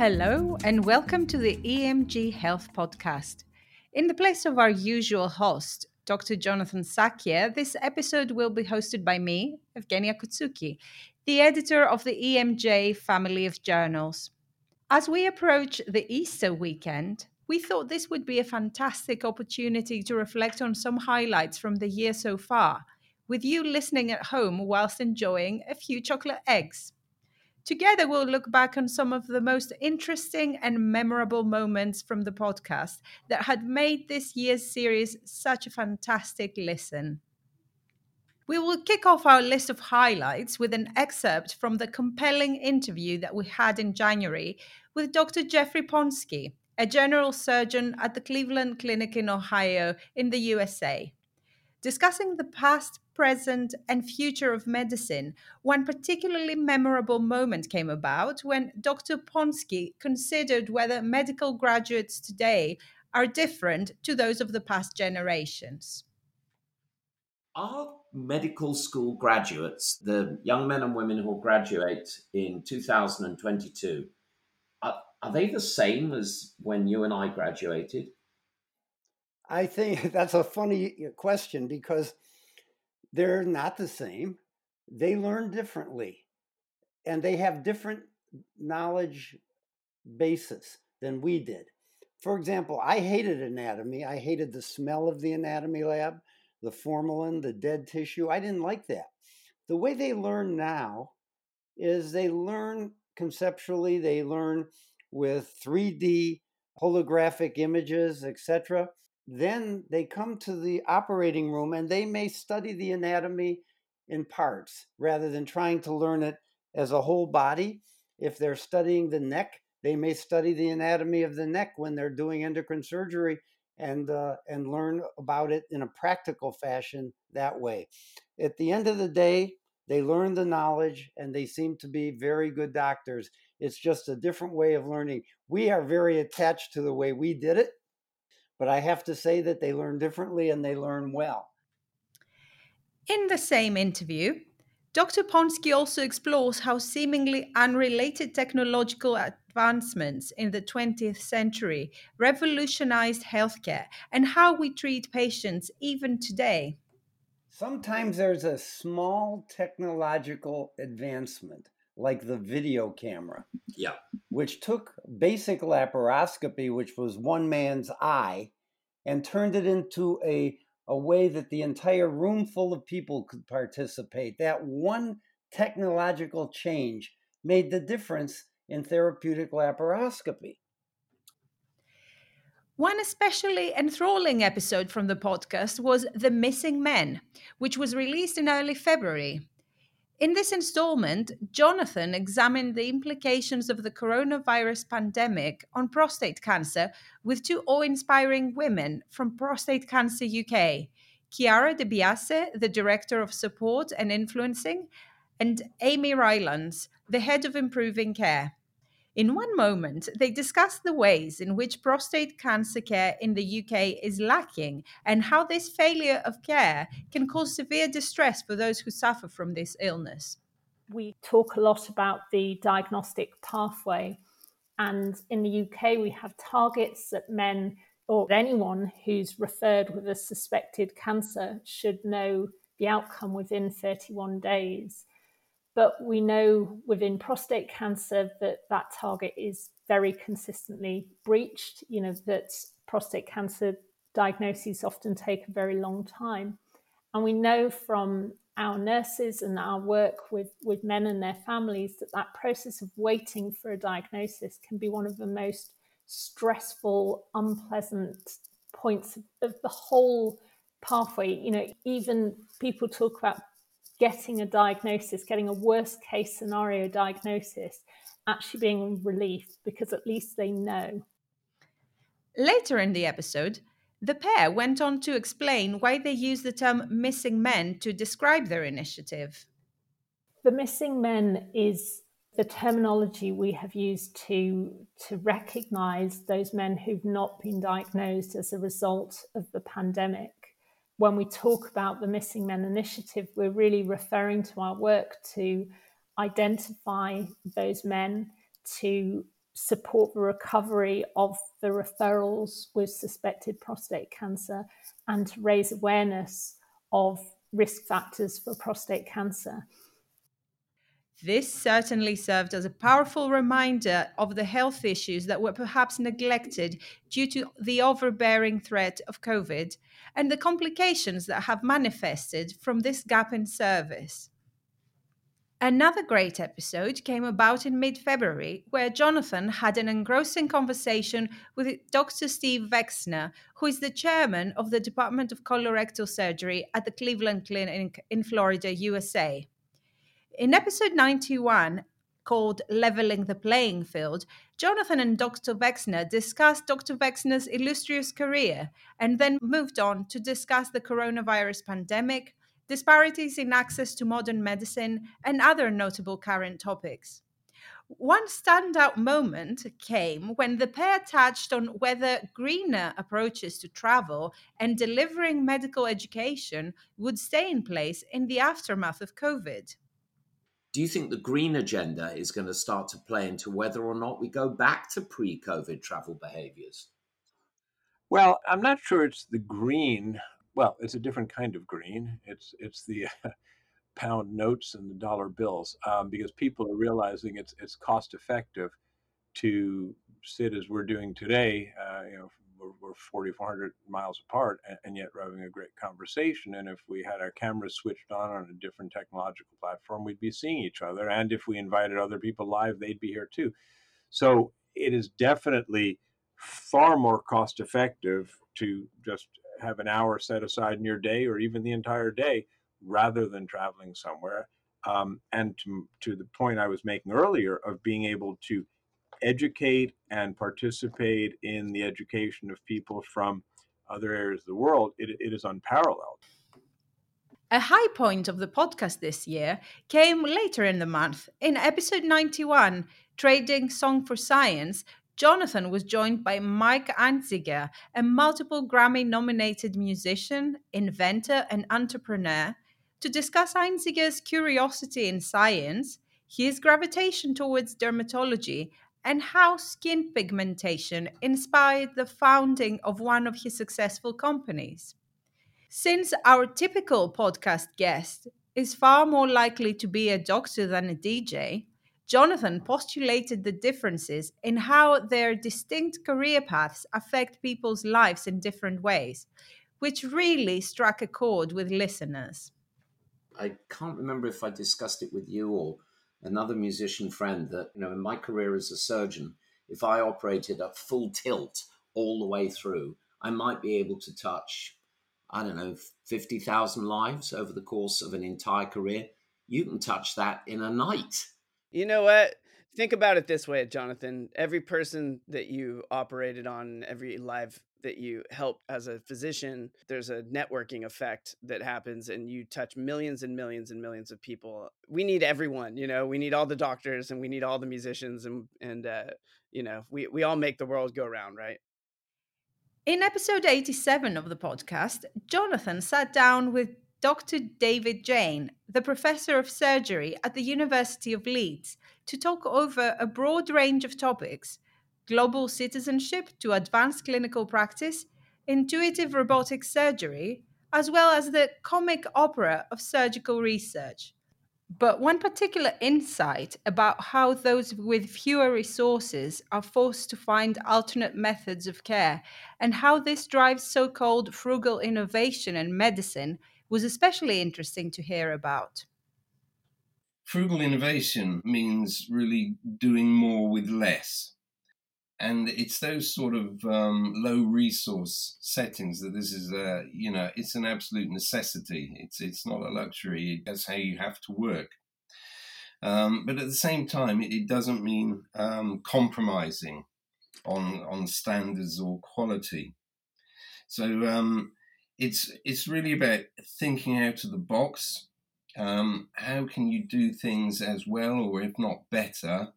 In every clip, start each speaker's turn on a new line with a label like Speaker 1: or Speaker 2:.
Speaker 1: Hello, and welcome to the EMG Health Podcast. In the place of our usual host, Dr. Jonathan Sackier, this episode will be hosted by me, Evgenia Koutsouki, the editor of the EMJ family of journals. As we approach the Easter weekend, we thought this would be a fantastic opportunity to reflect on some highlights from the year so far, with you listening at home whilst enjoying a few chocolate eggs. Together, we'll look back on some of the most interesting and memorable moments from the podcast that had made this year's series such a fantastic listen. We will kick off our list of highlights with an excerpt from the compelling interview that we had in January with Dr. Jeffrey Ponsky, a general surgeon at the Cleveland Clinic in Ohio in the USA. Discussing the past, present, and future of medicine, one particularly memorable moment came about when Dr. Ponsky considered whether medical graduates today are different to those of the past generations.
Speaker 2: Are medical school graduates, the young men and women who will graduate in 2022, are, are they the same as when you and I graduated?
Speaker 3: I think that's a funny question because they're not the same. They learn differently and they have different knowledge basis than we did. For example, I hated anatomy. I hated the smell of the anatomy lab, the formalin, the dead tissue. I didn't like that. The way they learn now is they learn conceptually, they learn with 3D holographic images, etc then they come to the operating room and they may study the anatomy in parts rather than trying to learn it as a whole body. If they're studying the neck, they may study the anatomy of the neck when they're doing endocrine surgery and uh, and learn about it in a practical fashion that way. At the end of the day, they learn the knowledge and they seem to be very good doctors. It's just a different way of learning. We are very attached to the way we did it but I have to say that they learn differently and they learn well.
Speaker 1: In the same interview, Dr. Ponsky also explores how seemingly unrelated technological advancements in the 20th century revolutionized healthcare and how we treat patients even today.
Speaker 3: Sometimes there's a small technological advancement like the video camera.
Speaker 2: Yeah.
Speaker 3: Which took basic laparoscopy, which was one man's eye, and turned it into a, a way that the entire room full of people could participate. That one technological change made the difference in therapeutic laparoscopy.
Speaker 1: One especially enthralling episode from the podcast was The Missing Men, which was released in early February. In this installment, Jonathan examined the implications of the coronavirus pandemic on prostate cancer with two awe inspiring women from Prostate Cancer UK Chiara De Biase, the Director of Support and Influencing, and Amy Rylands, the Head of Improving Care. In one moment, they discuss the ways in which prostate cancer care in the UK is lacking and how this failure of care can cause severe distress for those who suffer from this illness.
Speaker 4: We talk a lot about the diagnostic pathway, and in the UK, we have targets that men or anyone who's referred with a suspected cancer should know the outcome within 31 days. But we know within prostate cancer that that target is very consistently breached, you know, that prostate cancer diagnoses often take a very long time. And we know from our nurses and our work with, with men and their families that that process of waiting for a diagnosis can be one of the most stressful, unpleasant points of the whole pathway. You know, even people talk about getting a diagnosis, getting a worst case scenario diagnosis, actually being relief because at least they know.
Speaker 1: Later in the episode, the pair went on to explain why they use the term missing men to describe their initiative.
Speaker 4: The missing men is the terminology we have used to, to recognize those men who've not been diagnosed as a result of the pandemic when we talk about the Missing Men Initiative, we're really referring to our work to identify those men, to support the recovery of the referrals with suspected prostate cancer and to raise awareness of risk factors for prostate cancer.
Speaker 1: This certainly served as a powerful reminder of the health issues that were perhaps neglected due to the overbearing threat of COVID and the complications that have manifested from this gap in service. Another great episode came about in mid February, where Jonathan had an engrossing conversation with Dr. Steve Wexner, who is the chairman of the Department of Colorectal Surgery at the Cleveland Clinic in Florida, USA. In episode 91, called Leveling the Playing Field, Jonathan and Dr. Wexner discussed Dr. Wexner's illustrious career and then moved on to discuss the coronavirus pandemic, disparities in access to modern medicine, and other notable current topics. One standout moment came when the pair touched on whether greener approaches to travel and delivering medical education would stay in place in the aftermath of COVID
Speaker 2: do you think the green agenda is going to start to play into whether or not we go back to pre COVID travel behaviors?
Speaker 5: Well, I'm not sure it's the green. Well, it's a different kind of green. It's it's the pound notes and the dollar bills um, because people are realizing it's it's cost effective to sit as we're doing today, uh, you know, we're, we're 4,400 miles apart, and, and, yet we're having a great conversation. And if we had our cameras switched on on a different technological platform, we'd be seeing each other. And if we invited other people live, they'd be here too. So it is definitely far more cost effective to just have an hour set aside in your day or even the entire day rather than traveling somewhere. Um, and to, to the point I was making earlier of being able to educate and participate in the education of people from other areas of the world, it, it is unparalleled.
Speaker 1: A high point of the podcast this year came later in the month. In episode 91, Trading Song for Science, Jonathan was joined by Mike Einziger, a multiple Grammy nominated musician, inventor, and entrepreneur, to discuss Einziger's curiosity in science, his gravitation towards dermatology, and how skin pigmentation inspired the founding of one of his successful companies. Since our typical podcast guest is far more likely to be a doctor than a DJ, Jonathan postulated the differences in how their distinct career paths affect people's lives in different ways, which really struck a chord with listeners.
Speaker 2: I can't remember if I discussed it with you or another musician friend that, you know, in my career as a surgeon, if I operated at full tilt all the way through, I might be able to touch, I don't know, 50,000 lives over the course of an entire career. You can touch that in a night.
Speaker 6: You know what? Think about it this way, Jonathan. Every person that you operated on, every live that you help as a physician, there's a networking effect that happens and you touch millions and millions and millions of people. We need everyone, you know, we need all the doctors and we need all the musicians and, and, uh, you know, we, we all make the world go round, right?
Speaker 1: In episode 87 of the podcast, Jonathan sat down with Dr. David Jayne, the professor of surgery at the University of Leeds, to talk over a broad range of topics global citizenship to advanced clinical practice, intuitive robotic surgery, as well as the comic opera of surgical research. But one particular insight about how those with fewer resources are forced to find alternate methods of care and how this drives so called frugal innovation in medicine was especially interesting to hear about.
Speaker 7: Frugal innovation means really doing more with less. And it's those sort of um, low resource settings that this is a you know it's an absolute necessity. It's it's not a luxury. That's how you have to work. Um, but at the same time it, it doesn't mean um, compromising on on standards or quality. So um, it's it's really about thinking out of the box um, how can you do things as well or if not better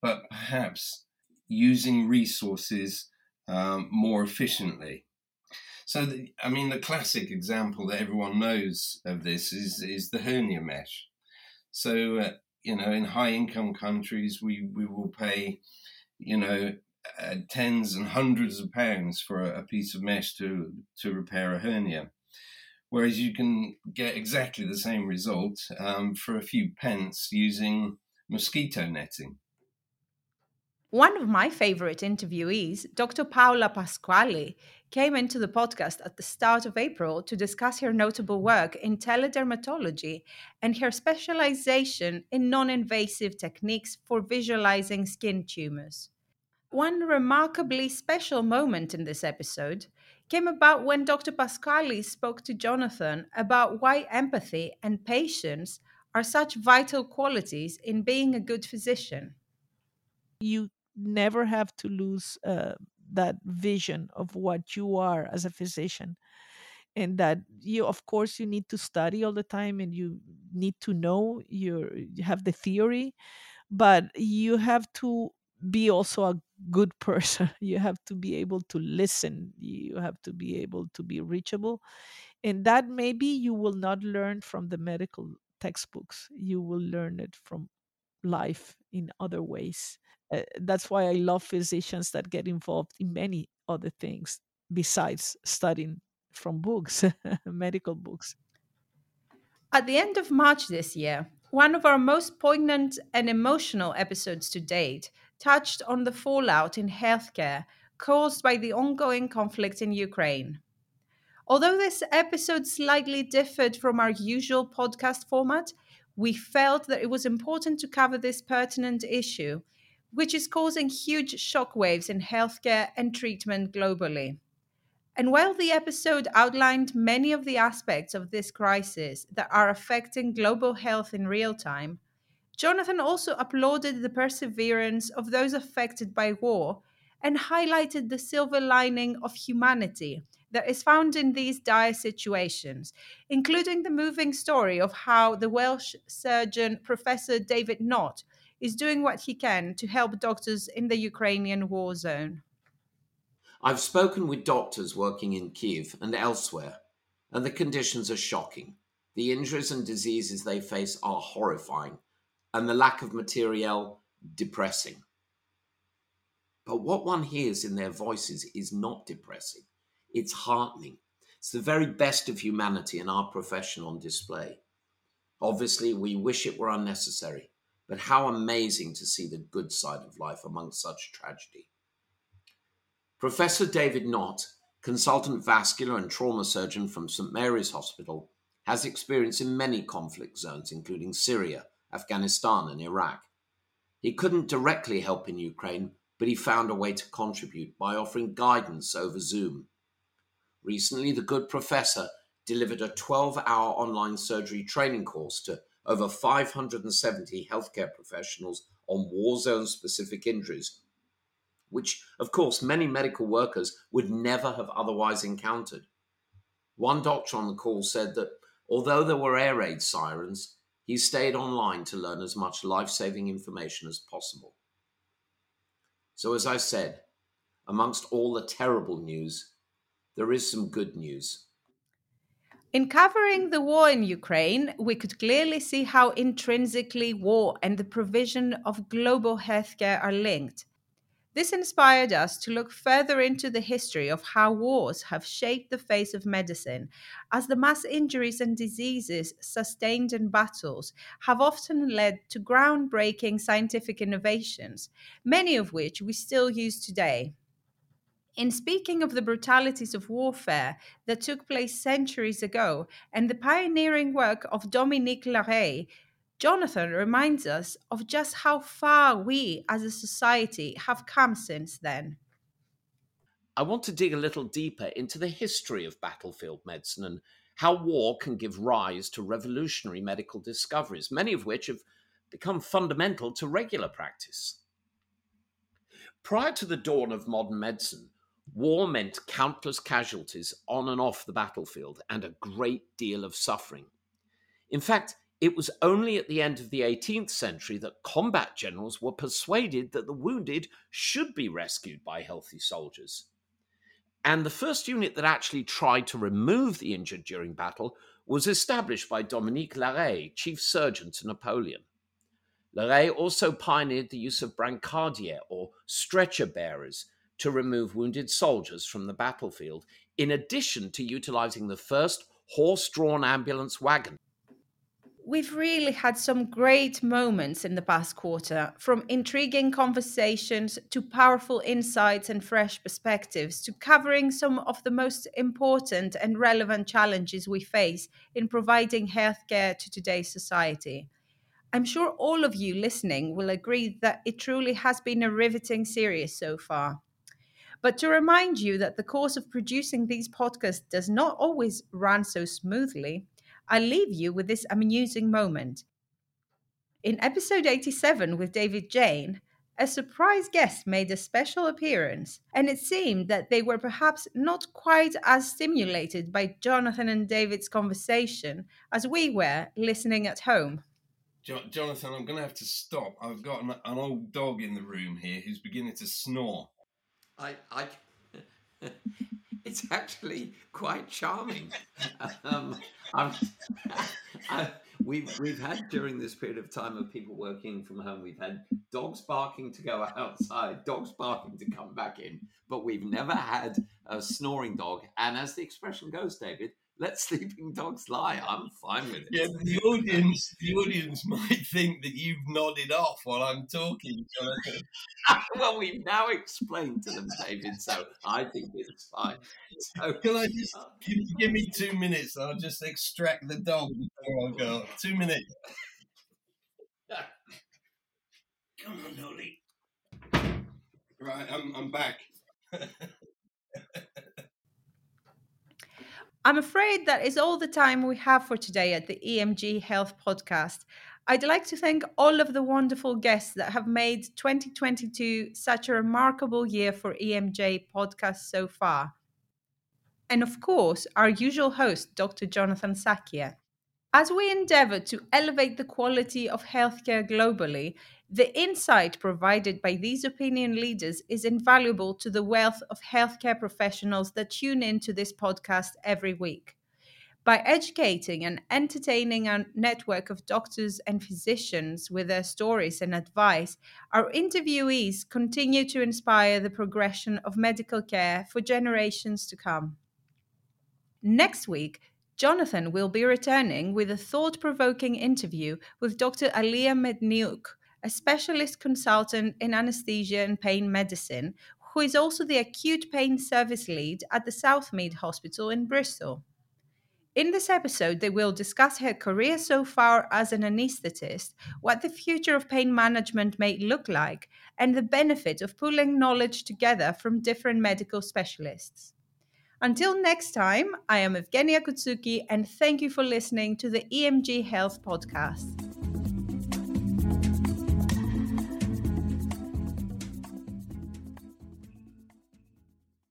Speaker 7: but perhaps using resources um, more efficiently. So, the, I mean, the classic example that everyone knows of this is is the hernia mesh. So, uh, you know, in high income countries, we we will pay, you know, uh, tens and hundreds of pounds for a, piece of mesh to to repair a hernia whereas you can get exactly the same result um, for a few pence using mosquito netting.
Speaker 1: One of my favorite interviewees, Dr. Paola Pasquali, came into the podcast at the start of April to discuss her notable work in teledermatology and her specialization in non invasive techniques for visualizing skin tumors. One remarkably special moment in this episode came about when Dr. Pasquali spoke to Jonathan about why empathy and patience are such vital qualities in being a good physician.
Speaker 8: You never have to lose uh, that vision of what you are as a physician and that you of course you need to study all the time and you need to know you have the theory but you have to be also a good person. You have to be able to listen. You have to be able to be reachable. And that maybe you will not learn from the medical textbooks. You will learn it from life in other ways. Uh, that's why I love physicians that get involved in many other things besides studying from books, medical books.
Speaker 1: At the end of March this year, one of our most poignant and emotional episodes to date touched on the fallout in healthcare caused by the ongoing conflict in Ukraine. Although this episode slightly differed from our usual podcast format, we felt that it was important to cover this pertinent issue, which is causing huge shockwaves in healthcare and treatment globally. And while the episode outlined many of the aspects of this crisis that are affecting global health in real time, Jonathan also applauded the perseverance of those affected by war and highlighted the silver lining of humanity that is found in these dire situations, including the moving story of how the Welsh surgeon Professor David Nott is doing what he can to help doctors in the Ukrainian war zone.
Speaker 2: I've spoken with doctors working in Kiev and elsewhere, and the conditions are shocking. The injuries and diseases they face are horrifying, and the lack of materiel depressing. But what one hears in their voices is not depressing, it's heartening. It's the very best of humanity in our profession on display. Obviously, we wish it were unnecessary, but how amazing to see the good side of life amongst such tragedy. Professor David Nott, consultant vascular and trauma surgeon from St. Mary's Hospital, has experience in many conflict zones, including Syria, Afghanistan, and Iraq. He couldn't directly help in Ukraine, but he found a way to contribute by offering guidance over Zoom. Recently, the good professor delivered a 12 hour online surgery training course to over 570 healthcare professionals on war zone specific injuries which, of course, many medical workers would never have otherwise encountered. One doctor on the call said that although there were air raid sirens, he stayed online to learn as much life saving information as possible. So, as I said, amongst all the terrible news, there is some good news.
Speaker 1: In covering the war in Ukraine, we could clearly see how intrinsically war and the provision of global healthcare are linked. This inspired us to look further into the history of how wars have shaped the face of medicine, as the mass injuries and diseases sustained in battles have often led to groundbreaking scientific innovations, many of which we still use today. In speaking of the brutalities of warfare that took place centuries ago and the pioneering work of Dominique Larrey, Jonathan reminds us of just how far we as a society have come since then.
Speaker 2: I want to dig a little deeper into the history of battlefield medicine and how war can give rise to revolutionary medical discoveries, many of which have become fundamental to regular practice. Prior to the dawn of modern medicine, war meant countless casualties on and off the battlefield and a great deal of suffering. In fact, it was only at the end of the 18th century that combat generals were persuaded that the wounded should be rescued by healthy soldiers. And the first unit that actually tried to remove the injured during battle was established by Dominique Larrey, chief surgeon to Napoleon. Le also pioneered the use of brancardiers or stretcher bearers to remove wounded soldiers from the battlefield, in addition to utilizing the first horse drawn ambulance wagon.
Speaker 1: We've really had some great moments in the past quarter, from intriguing conversations to powerful insights and fresh perspectives, to covering some of the most important and relevant challenges we face in providing healthcare to today's society. I'm sure all of you listening will agree that it truly has been a riveting series so far. But to remind you that the course of producing these podcasts does not always run so smoothly, I leave you with this amusing moment. In episode 87 with David Jayne, a surprise guest made a special appearance, and it seemed that they were perhaps not quite as stimulated by Jonathan and David's conversation as we were listening at home.
Speaker 7: Jo- Jonathan, I'm going to have to stop. I've got an, an old dog in the room here who's beginning to snore.
Speaker 2: I, I, it's actually quite charming. um, I, we've we've had during this period of time of people working from home, we've had dogs barking to go outside, dogs barking to come back in, but we've never had a snoring dog. And as the expression goes, David, let sleeping dogs lie. I'm fine with it.
Speaker 7: Yeah, the audience, the audience might think that you've nodded off while I'm talking,
Speaker 2: well, we've now explained to them, David, so I think it's fine. So,
Speaker 7: Can I just uh, give, give me two minutes? I'll just extract the dog before I go. Two minutes. Come on, Dolly. Right, I'm I'm back.
Speaker 1: I'm afraid that is all the time we have for today at the EMG Health Podcast. I'd like to thank all of the wonderful guests that have made 2022 such a remarkable year for EMJ podcasts so far. And of course, our usual host, Dr. Jonathan Sackier. As we endeavor to elevate the quality of healthcare globally, the insight provided by these opinion leaders is invaluable to the wealth of healthcare professionals that tune in to this podcast every week. By educating and entertaining our network of doctors and physicians with their stories and advice, our interviewees continue to inspire the progression of medical care for generations to come. Next week, Jonathan will be returning with a thought provoking interview with Dr. Alia Medniuk a specialist consultant in anesthesia and pain medicine, who is also the acute pain service lead at the Southmead Hospital in Bristol. In this episode, they will discuss her career so far as an anaesthetist, what the future of pain management may look like, and the benefit of pulling knowledge together from different medical specialists. Until next time, I am Evgenia Koutsouki, and thank you for listening to the EMG Health Podcast.